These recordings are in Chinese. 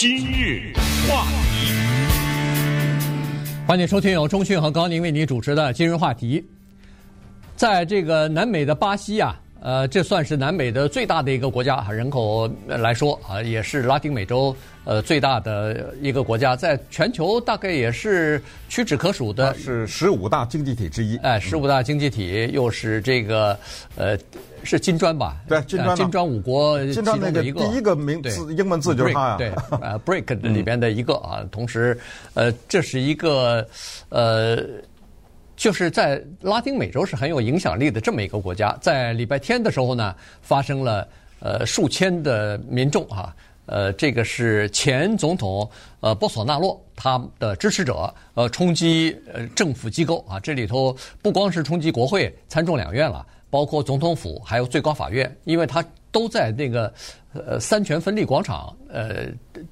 今日话题，欢迎收听由中讯和高宁为您主持的今日话题。在这个南美的巴西啊，呃，这算是南美的最大的一个国家，人口来说啊，也是拉丁美洲呃最大的一个国家，在全球大概也是屈指可数的，是十五大经济体之一。哎，十五大经济体又是这个呃。是金砖吧？对，金砖、啊、金砖五国其中的一个。第一个名字英文字就是它呀。对，呃 b r e a k 里边的一个啊。同时，呃，这是一个呃，就是在拉丁美洲是很有影响力的这么一个国家。在礼拜天的时候呢，发生了呃数千的民众啊，呃，这个是前总统呃波索纳洛他的支持者呃冲击呃政府机构啊，这里头不光是冲击国会参众两院了。包括总统府，还有最高法院，因为他都在那个呃三权分立广场，呃，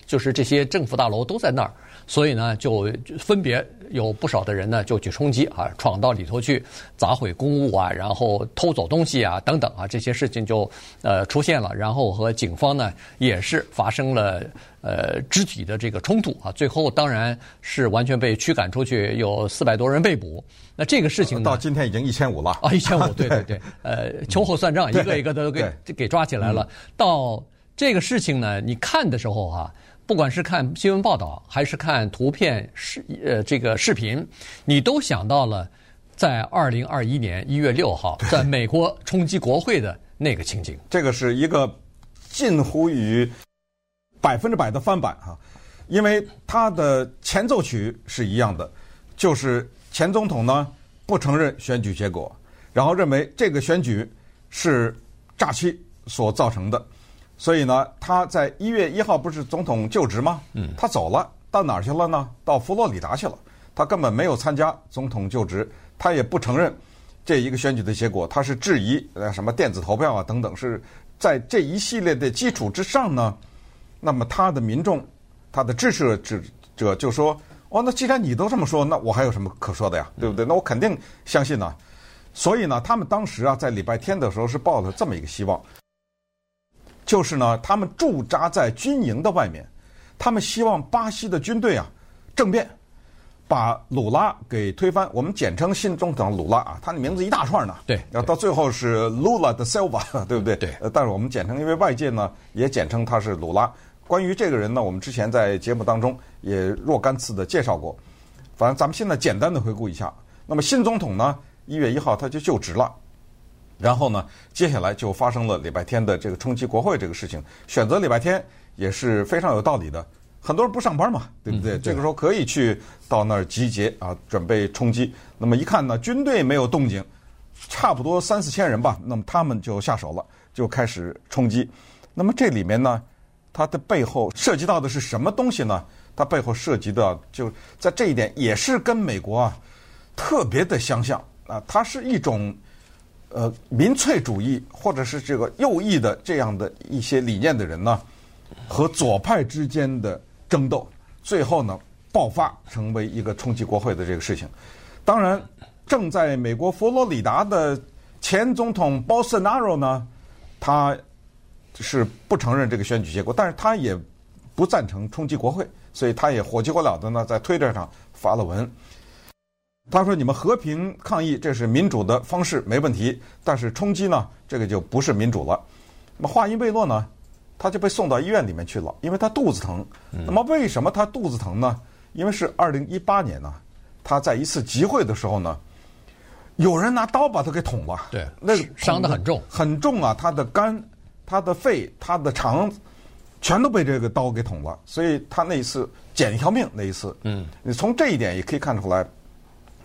就是这些政府大楼都在那儿，所以呢，就分别有不少的人呢就去冲击啊，闯到里头去砸毁公物啊，然后偷走东西啊等等啊，这些事情就呃出现了，然后和警方呢也是发生了呃肢体的这个冲突啊，最后当然是完全被驱赶出去，有四百多人被捕。那这个事情呢，到今天已经一千五了。啊，一千五，对对对，呃，秋后算账，一个一个都给给抓起来了。到这个事情呢，你看的时候哈、啊，不管是看新闻报道还是看图片视呃这个视频，你都想到了在二零二一年一月六号在美国冲击国会的那个情景。这个是一个近乎于百分之百的翻版哈，因为它的前奏曲是一样的，就是。前总统呢不承认选举结果，然后认为这个选举是诈欺所造成的，所以呢，他在一月一号不是总统就职吗？嗯，他走了，到哪儿去了呢？到佛罗里达去了。他根本没有参加总统就职，他也不承认这一个选举的结果，他是质疑呃什么电子投票啊等等，是在这一系列的基础之上呢，那么他的民众，他的支持者者就说。哦，那既然你都这么说，那我还有什么可说的呀？对不对？那我肯定相信呢。所以呢，他们当时啊，在礼拜天的时候是抱了这么一个希望，就是呢，他们驻扎在军营的外面，他们希望巴西的军队啊政变，把鲁拉给推翻。我们简称新总统鲁拉啊，他的名字一大串呢。对，然后到最后是 Lula da Silva，对不对？对。呃，但是我们简称，因为外界呢也简称他是鲁拉。关于这个人呢，我们之前在节目当中也若干次的介绍过。反正咱们现在简单的回顾一下。那么新总统呢，一月一号他就就职了，然后呢，接下来就发生了礼拜天的这个冲击国会这个事情。选择礼拜天也是非常有道理的，很多人不上班嘛，对不对？嗯、这个时候可以去到那儿集结啊，准备冲击。那么一看呢，军队没有动静，差不多三四千人吧，那么他们就下手了，就开始冲击。那么这里面呢？它的背后涉及到的是什么东西呢？它背后涉及的就在这一点，也是跟美国啊特别的相像啊。它是一种呃民粹主义或者是这个右翼的这样的一些理念的人呢，和左派之间的争斗，最后呢爆发成为一个冲击国会的这个事情。当然，正在美国佛罗里达的前总统波索纳罗呢，他。是不承认这个选举结果，但是他也不赞成冲击国会，所以他也火急火燎的呢，在推特上发了文。他说：“你们和平抗议，这是民主的方式，没问题。但是冲击呢，这个就不是民主了。”那么话音未落呢，他就被送到医院里面去了，因为他肚子疼。那么为什么他肚子疼呢？因为是二零一八年呢，他在一次集会的时候呢，有人拿刀把他给捅了。对，那伤得很重，很重啊，他的肝。他的肺、他的肠，全都被这个刀给捅了，所以他那一次捡一条命。那一次，嗯，你从这一点也可以看出来，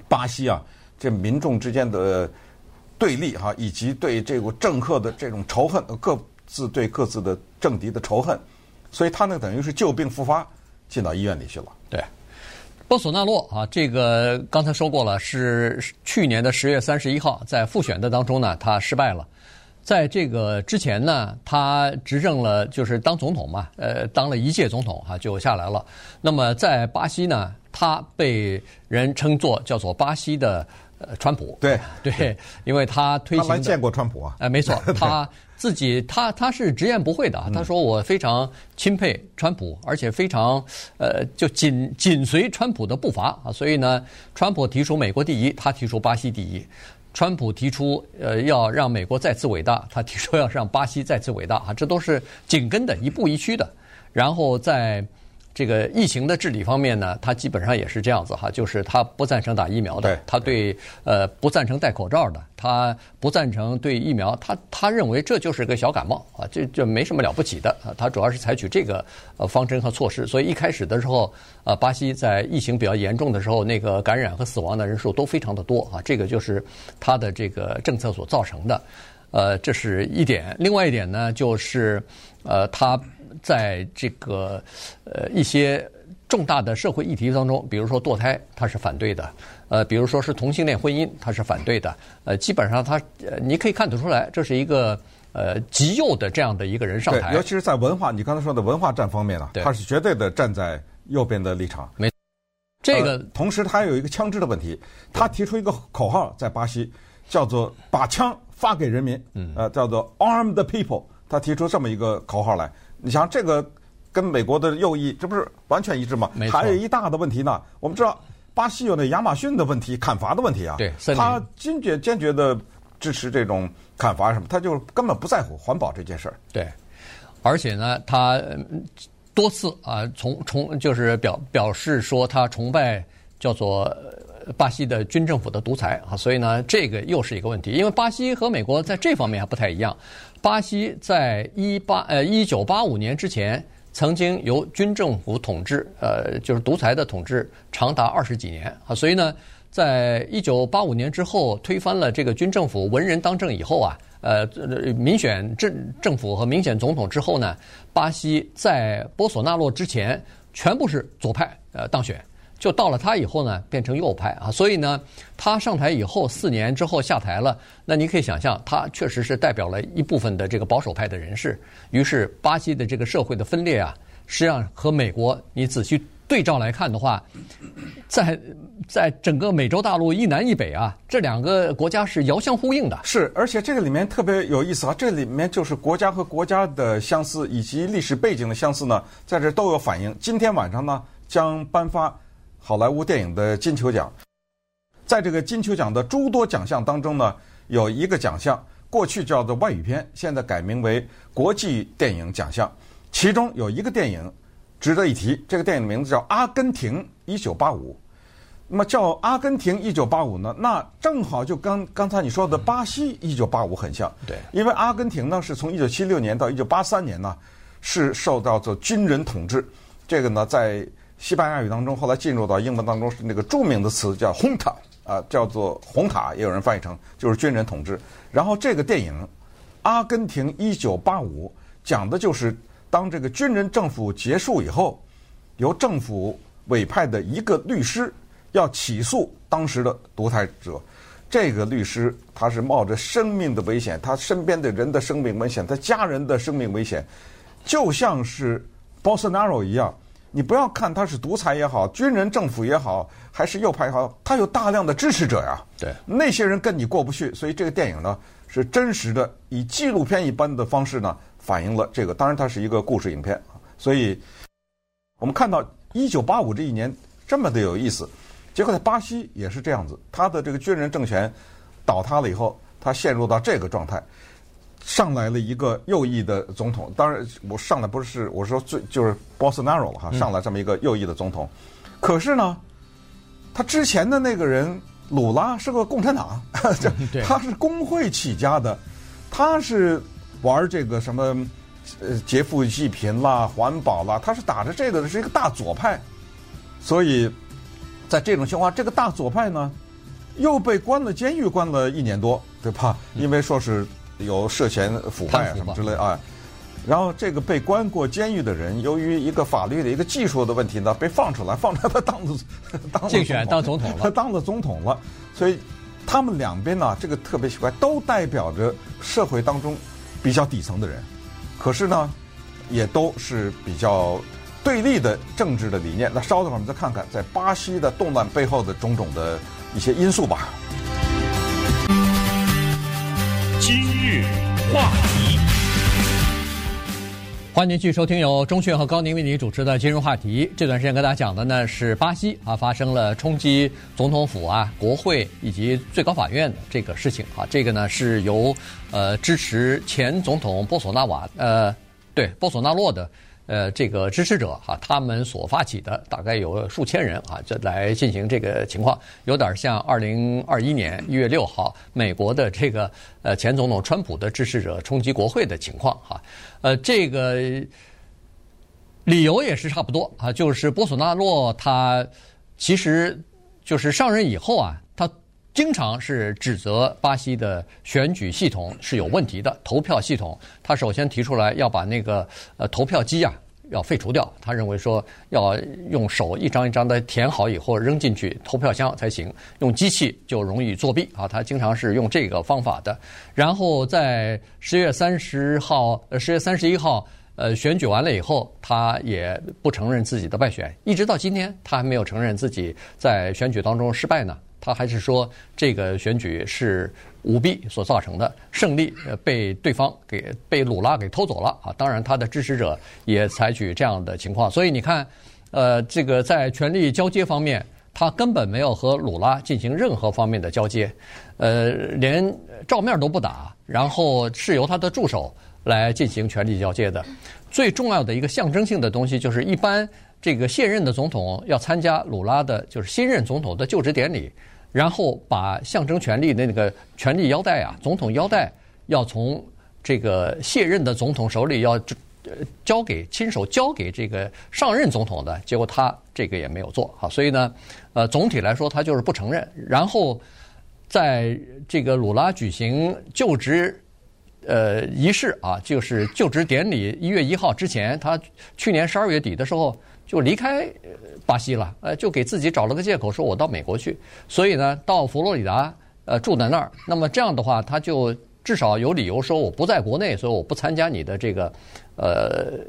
巴西啊，这民众之间的对立哈，以及对这个政客的这种仇恨，各自对各自的政敌的仇恨，所以他那等于是旧病复发，进到医院里去了。对，波索纳洛啊，这个刚才说过了，是去年的十月三十一号在复选的当中呢，他失败了。在这个之前呢，他执政了，就是当总统嘛，呃，当了一届总统哈，就下来了。那么在巴西呢，他被人称作叫做巴西的呃川普。对 对，因为他推行。他没见过川普啊。哎，没错，他自己他他是直言不讳的，他说我非常钦佩川普，而且非常呃就紧紧随川普的步伐啊，所以呢，川普提出美国第一，他提出巴西第一。川普提出，呃，要让美国再次伟大，他提出要让巴西再次伟大啊，这都是紧跟的，一步一趋的。然后在这个疫情的治理方面呢，他基本上也是这样子哈，就是他不赞成打疫苗的，他对呃不赞成戴口罩的，他不赞成对疫苗，他他认为这就是个小感冒啊，这这没什么了不起的啊，他主要是采取这个呃方针和措施，所以一开始的时候，呃，巴西在疫情比较严重的时候，那个感染和死亡的人数都非常的多啊，这个就是他的这个政策所造成的，呃，这是一点。另外一点呢，就是呃他。在这个呃一些重大的社会议题当中，比如说堕胎，他是反对的；呃，比如说是同性恋婚姻，他是反对的。呃，基本上他呃你可以看得出来，这是一个呃极右的这样的一个人上台。对，尤其是在文化，你刚才说的文化战方面啊，他是绝对的站在右边的立场。没，这个、呃、同时他有一个枪支的问题，他提出一个口号在巴西叫做“把枪发给人民”，嗯，呃，叫做 “Arm the people”，他提出这么一个口号来。你想这个跟美国的右翼这不是完全一致吗？还有一大的问题呢。我们知道巴西有那亚马逊的问题，砍伐的问题啊。对。他坚决坚决的支持这种砍伐什么，他就根本不在乎环保这件事儿。对。而且呢，他多次啊，从从就是表表示说他崇拜叫做巴西的军政府的独裁啊，所以呢，这个又是一个问题，因为巴西和美国在这方面还不太一样。巴西在一八呃一九八五年之前，曾经由军政府统治，呃，就是独裁的统治，长达二十几年啊。所以呢，在一九八五年之后推翻了这个军政府，文人当政以后啊，呃，民选政政府和民选总统之后呢，巴西在波索纳洛之前全部是左派呃当选。就到了他以后呢，变成右派啊，所以呢，他上台以后四年之后下台了，那你可以想象，他确实是代表了一部分的这个保守派的人士。于是，巴西的这个社会的分裂啊，实际上和美国你仔细对照来看的话，在在整个美洲大陆一南一北啊，这两个国家是遥相呼应的。是，而且这个里面特别有意思啊，这里面就是国家和国家的相似以及历史背景的相似呢，在这都有反映。今天晚上呢，将颁发。好莱坞电影的金球奖，在这个金球奖的诸多奖项当中呢，有一个奖项过去叫做外语片，现在改名为国际电影奖项。其中有一个电影值得一提，这个电影的名字叫《阿根廷一九八五》。那么叫《阿根廷一九八五》呢，那正好就刚刚才你说的巴西一九八五很像。对，因为阿根廷呢是从一九七六年到一九八三年呢是受到做军人统治，这个呢在。西班牙语当中，后来进入到英文当中是那个著名的词叫红塔啊，叫做红塔，也有人翻译成就是军人统治。然后这个电影《阿根廷一九八五》讲的就是当这个军人政府结束以后，由政府委派的一个律师要起诉当时的独裁者。这个律师他是冒着生命的危险，他身边的人的生命危险，他家人的生命危险，就像是 Bolsonaro 一样。你不要看他是独裁也好，军人政府也好，还是右派也好，他有大量的支持者呀。对，那些人跟你过不去，所以这个电影呢是真实的，以纪录片一般的方式呢反映了这个。当然，它是一个故事影片，所以我们看到一九八五这一年这么的有意思。结果在巴西也是这样子，他的这个军人政权倒塌了以后，他陷入到这个状态。上来了一个右翼的总统，当然我上来不是我说最就是 Bolsonaro 了哈，上来这么一个右翼的总统，可是呢，他之前的那个人鲁拉是个共产党，他是工会起家的，他是玩这个什么呃劫富济贫啦、环保啦，他是打着这个的是一个大左派，所以在这种情况，这个大左派呢又被关了监狱，关了一年多，对吧？因为说是。有涉嫌腐败啊什么之类啊，然后这个被关过监狱的人，由于一个法律的一个技术的问题呢，被放出来，放出来他当了 当竞选当总统了，他当了总统了。所以他们两边呢，这个特别奇怪，都代表着社会当中比较底层的人，可是呢，也都是比较对立的政治的理念。那稍等会儿我们再看看，在巴西的动乱背后的种种的一些因素吧。话题。欢迎继续收听由钟迅和高宁为您主持的《今日话题》。这段时间跟大家讲的呢是巴西啊发生了冲击总统府啊、国会以及最高法院的这个事情啊。这个呢是由呃支持前总统波索纳瓦呃对波索纳洛的。呃，这个支持者哈，他们所发起的大概有数千人啊，这来进行这个情况，有点像二零二一年一月六号美国的这个呃前总统川普的支持者冲击国会的情况哈。呃，这个理由也是差不多啊，就是波索纳洛他其实就是上任以后啊，经常是指责巴西的选举系统是有问题的，投票系统，他首先提出来要把那个呃投票机啊。要废除掉，他认为说要用手一张一张的填好以后扔进去投票箱才行，用机器就容易作弊啊。他经常是用这个方法的。然后在十月三十号、呃十月三十一号，呃选举完了以后，他也不承认自己的败选，一直到今天他还没有承认自己在选举当中失败呢。他还是说这个选举是舞弊所造成的，胜利呃被对方给被鲁拉给偷走了啊！当然，他的支持者也采取这样的情况，所以你看，呃，这个在权力交接方面，他根本没有和鲁拉进行任何方面的交接，呃，连照面都不打，然后是由他的助手来进行权力交接的。最重要的一个象征性的东西就是，一般这个现任的总统要参加鲁拉的，就是新任总统的就职典礼。然后把象征权力的那个权力腰带啊，总统腰带要从这个卸任的总统手里要交给亲手交给这个上任总统的，结果他这个也没有做好，所以呢，呃，总体来说他就是不承认。然后在这个鲁拉举行就职呃仪式啊，就是就职典礼一月一号之前，他去年十二月底的时候。就离开巴西了，呃，就给自己找了个借口，说我到美国去，所以呢，到佛罗里达，呃，住在那儿。那么这样的话，他就至少有理由说我不在国内，所以我不参加你的这个，呃，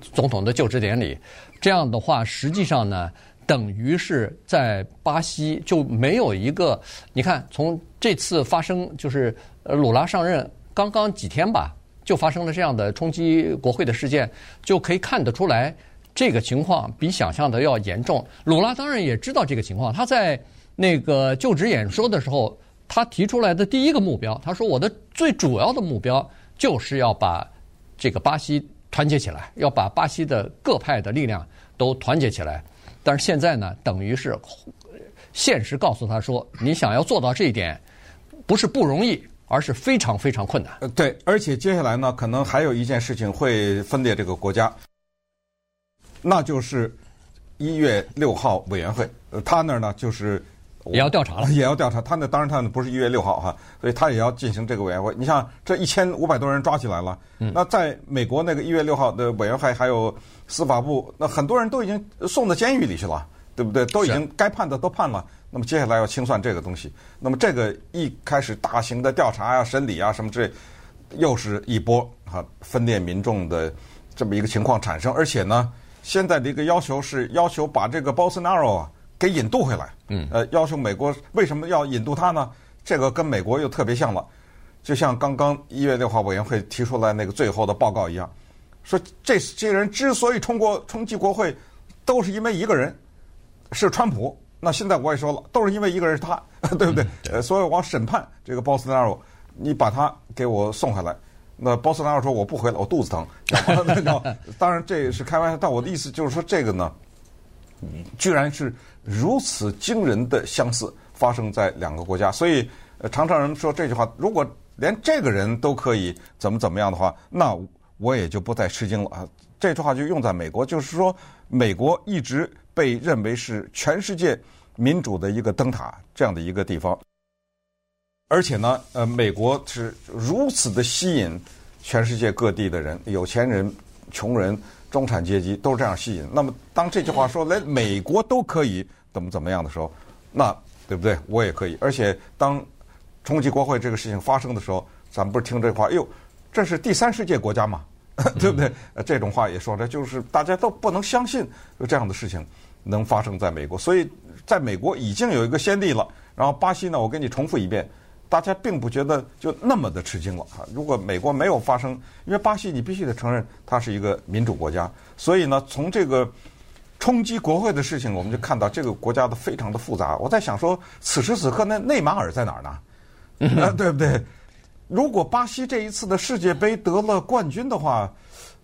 总统的就职典礼。这样的话，实际上呢，等于是在巴西就没有一个，你看，从这次发生就是呃鲁拉上任刚刚几天吧，就发生了这样的冲击国会的事件，就可以看得出来。这个情况比想象的要严重。鲁拉当然也知道这个情况，他在那个就职演说的时候，他提出来的第一个目标，他说：“我的最主要的目标就是要把这个巴西团结起来，要把巴西的各派的力量都团结起来。”但是现在呢，等于是现实告诉他说：“你想要做到这一点，不是不容易，而是非常非常困难。”呃，对，而且接下来呢，可能还有一件事情会分裂这个国家。那就是一月六号委员会，呃，他那儿呢就是也要调查了，也要调查。他那当然他那不是一月六号哈，所以他也要进行这个委员会。你像这一千五百多人抓起来了，那在美国那个一月六号的委员会还有司法部，那很多人都已经送到监狱里去了，对不对？都已经该判的都判了。那么接下来要清算这个东西，那么这个一开始大型的调查呀、审理啊什么之类，又是一波哈分裂民众的这么一个情况产生，而且呢。现在的一个要求是要求把这个 Bolsonaro 啊给引渡回来，嗯，呃，要求美国为什么要引渡他呢？这个跟美国又特别像了，就像刚刚一月六号委员会提出来那个最后的报告一样，说这些人之所以冲过冲击国会，都是因为一个人是川普。那现在我也说了，都是因为一个人是他，对不对？呃，所以我要审判这个 Bolsonaro，你把他给我送回来。那波斯纳尔说：“我不回来，我肚子疼。” 然后当然这是开玩笑，但我的意思就是说，这个呢，居然是如此惊人的相似，发生在两个国家。所以，常常人们说这句话：如果连这个人都可以怎么怎么样的话，那我也就不再吃惊了啊。这句话就用在美国，就是说，美国一直被认为是全世界民主的一个灯塔，这样的一个地方。而且呢，呃，美国是如此的吸引全世界各地的人，有钱人、穷人、中产阶级都是这样吸引。那么，当这句话说连美国都可以怎么怎么样的时候，那对不对？我也可以。而且，当冲击国会这个事情发生的时候，咱们不是听这话，哎呦，这是第三世界国家嘛，对不对？呃，这种话也说的就是大家都不能相信有这样的事情能发生在美国。所以，在美国已经有一个先例了。然后，巴西呢，我给你重复一遍。大家并不觉得就那么的吃惊了啊。如果美国没有发生，因为巴西你必须得承认它是一个民主国家，所以呢，从这个冲击国会的事情，我们就看到这个国家的非常的复杂。我在想说，此时此刻那内马尔在哪儿呢？啊，对不对？如果巴西这一次的世界杯得了冠军的话，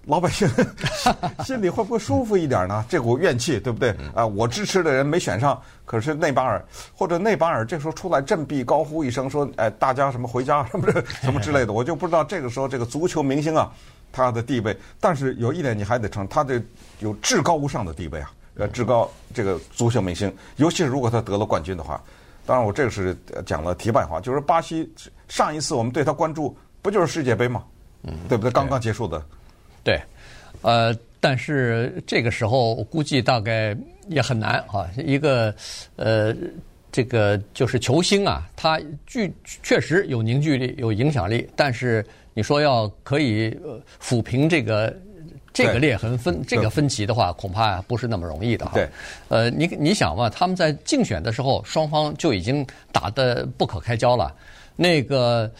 老百姓 心里会不会舒服一点呢？这股怨气，对不对？啊，我支持的人没选上，可是内巴尔或者内巴尔这时候出来振臂高呼一声说：“哎，大家什么回家什么 什么之类的。”我就不知道这个时候这个足球明星啊，他的地位。但是有一点你还得承认，他的有至高无上的地位啊，呃，至高这个足球明星，尤其是如果他得了冠军的话。当然，我这个是讲了题外话，就是巴西上一次我们对他关注不就是世界杯吗？嗯，对不对？刚刚结束的。对，呃，但是这个时候估计大概也很难啊。一个呃，这个就是球星啊，他具确实有凝聚力、有影响力，但是你说要可以抚平这个这个裂痕分这个分歧的话，恐怕不是那么容易的哈。对，呃，你你想嘛，他们在竞选的时候，双方就已经打得不可开交了，那个。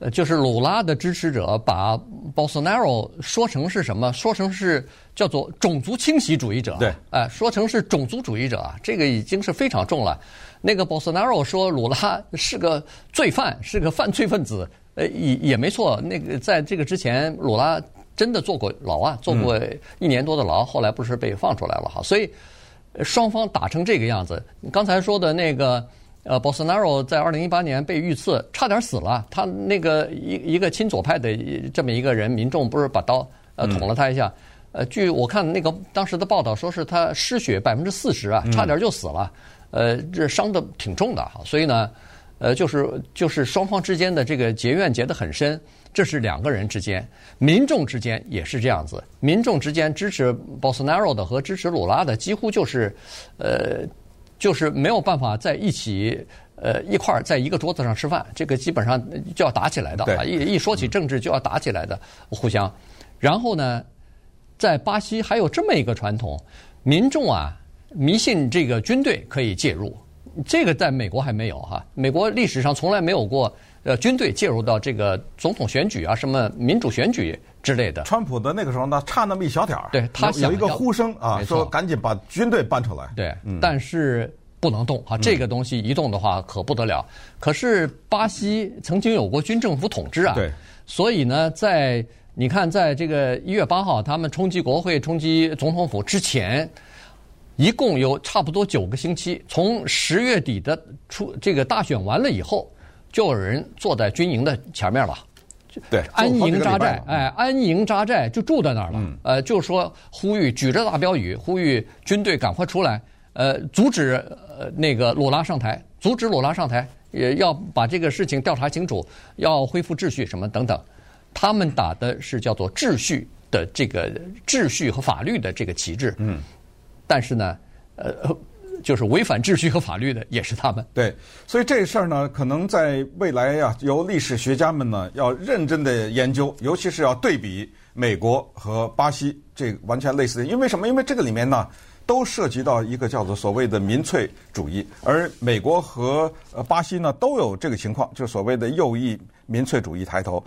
呃，就是鲁拉的支持者把 Bolsonaro 说成是什么？说成是叫做种族清洗主义者。对，哎、呃，说成是种族主义者啊，这个已经是非常重了。那个 Bolsonaro 说鲁拉是个罪犯，是个犯罪分子。呃，也也没错。那个在这个之前，鲁拉真的坐过牢啊，坐过一年多的牢，后来不是被放出来了哈。所以双方打成这个样子，刚才说的那个。呃，博索纳罗在二零一八年被遇刺，差点死了。他那个一一个亲左派的这么一个人，民众不是把刀呃捅了他一下。呃，据我看那个当时的报道，说是他失血百分之四十啊，差点就死了。呃，这伤的挺重的哈。所以呢，呃，就是就是双方之间的这个结怨结得很深。这是两个人之间，民众之间也是这样子。民众之间支持博索纳罗的和支持鲁拉的，几乎就是呃。就是没有办法在一起，呃，一块儿在一个桌子上吃饭，这个基本上就要打起来的啊！一一说起政治就要打起来的，互相。然后呢，在巴西还有这么一个传统，民众啊迷信这个军队可以介入，这个在美国还没有哈，美国历史上从来没有过。呃，军队介入到这个总统选举啊，什么民主选举之类的。川普的那个时候呢，差那么一小点儿。对，他想有一个呼声啊，说赶紧把军队搬出来。对，嗯、但是不能动啊，这个东西一动的话可不得了。嗯、可是巴西曾经有过军政府统治啊，对，所以呢，在你看，在这个一月八号他们冲击国会、冲击总统府之前，一共有差不多九个星期，从十月底的出这个大选完了以后。就有人坐在军营的前面了，对，安营扎寨，哎，安营扎寨就住在那儿了。嗯、呃，就说呼吁，举着大标语，呼吁军队赶快出来，呃，阻止呃那个鲁拉上台，阻止鲁拉上台，也要把这个事情调查清楚，要恢复秩序什么等等。他们打的是叫做秩序的这个秩序和法律的这个旗帜。嗯，但是呢，呃。就是违反秩序和法律的，也是他们。对，所以这事儿呢，可能在未来呀、由历史学家们呢要认真的研究，尤其是要对比美国和巴西这完全类似的。因为什么？因为这个里面呢，都涉及到一个叫做所谓的民粹主义，而美国和呃巴西呢都有这个情况，就是所谓的右翼民粹主义抬头。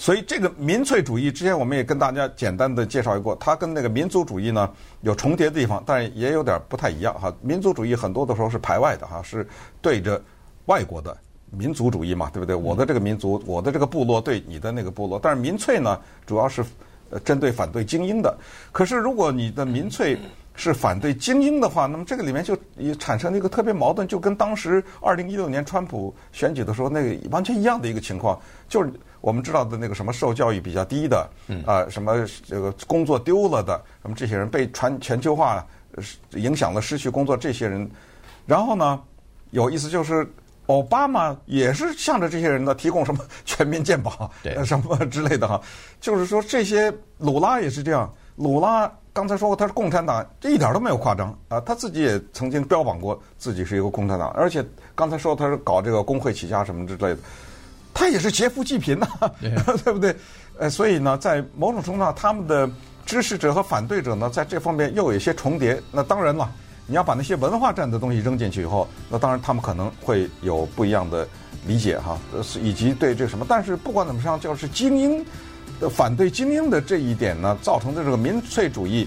所以这个民粹主义之前我们也跟大家简单的介绍过，它跟那个民族主义呢有重叠的地方，但也有点不太一样哈。民族主义很多的时候是排外的哈，是对着外国的民族主义嘛，对不对？我的这个民族，我的这个部落对你的那个部落，但是民粹呢主要是呃针对反对精英的。可是如果你的民粹是反对精英的话，那么这个里面就也产生了一个特别矛盾，就跟当时二零一六年川普选举的时候那个完全一样的一个情况，就是。我们知道的那个什么受教育比较低的，啊、呃，什么这个工作丢了的，什么这些人被传全球化影响了，失去工作这些人，然后呢，有意思就是奥巴马也是向着这些人呢提供什么全民健保，对。什么之类的哈，就是说这些鲁拉也是这样，鲁拉刚才说过他是共产党，这一点都没有夸张啊，他自己也曾经标榜过自己是一个共产党，而且刚才说他是搞这个工会起家什么之类的。他也是劫富济贫呐，对不对？呃，所以呢，在某种程度上，他们的支持者和反对者呢，在这方面又有一些重叠。那当然了，你要把那些文化战的东西扔进去以后，那当然他们可能会有不一样的理解哈，呃，以及对这个什么，但是不管怎么样，就是精英的反对精英的这一点呢，造成的这个民粹主义，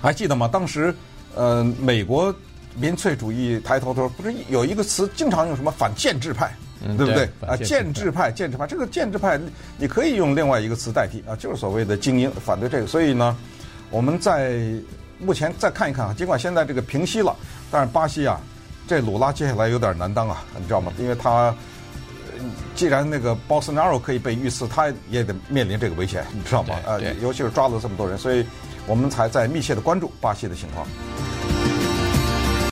还记得吗？当时呃，美国民粹主义抬头的时候，不是有一个词经常用什么反建制派，嗯、对不对？对啊，建制派，建制派，这个建制派你可以用另外一个词代替啊，就是所谓的精英反对这个。所以呢，我们在目前再看一看啊，尽管现在这个平息了，但是巴西啊。这鲁拉接下来有点难当啊，你知道吗？因为他既然那个 Bolsonaro 可以被遇刺，他也得面临这个危险，你知道吗？呃，尤其是抓了这么多人，所以我们才在密切的关注巴西的情况。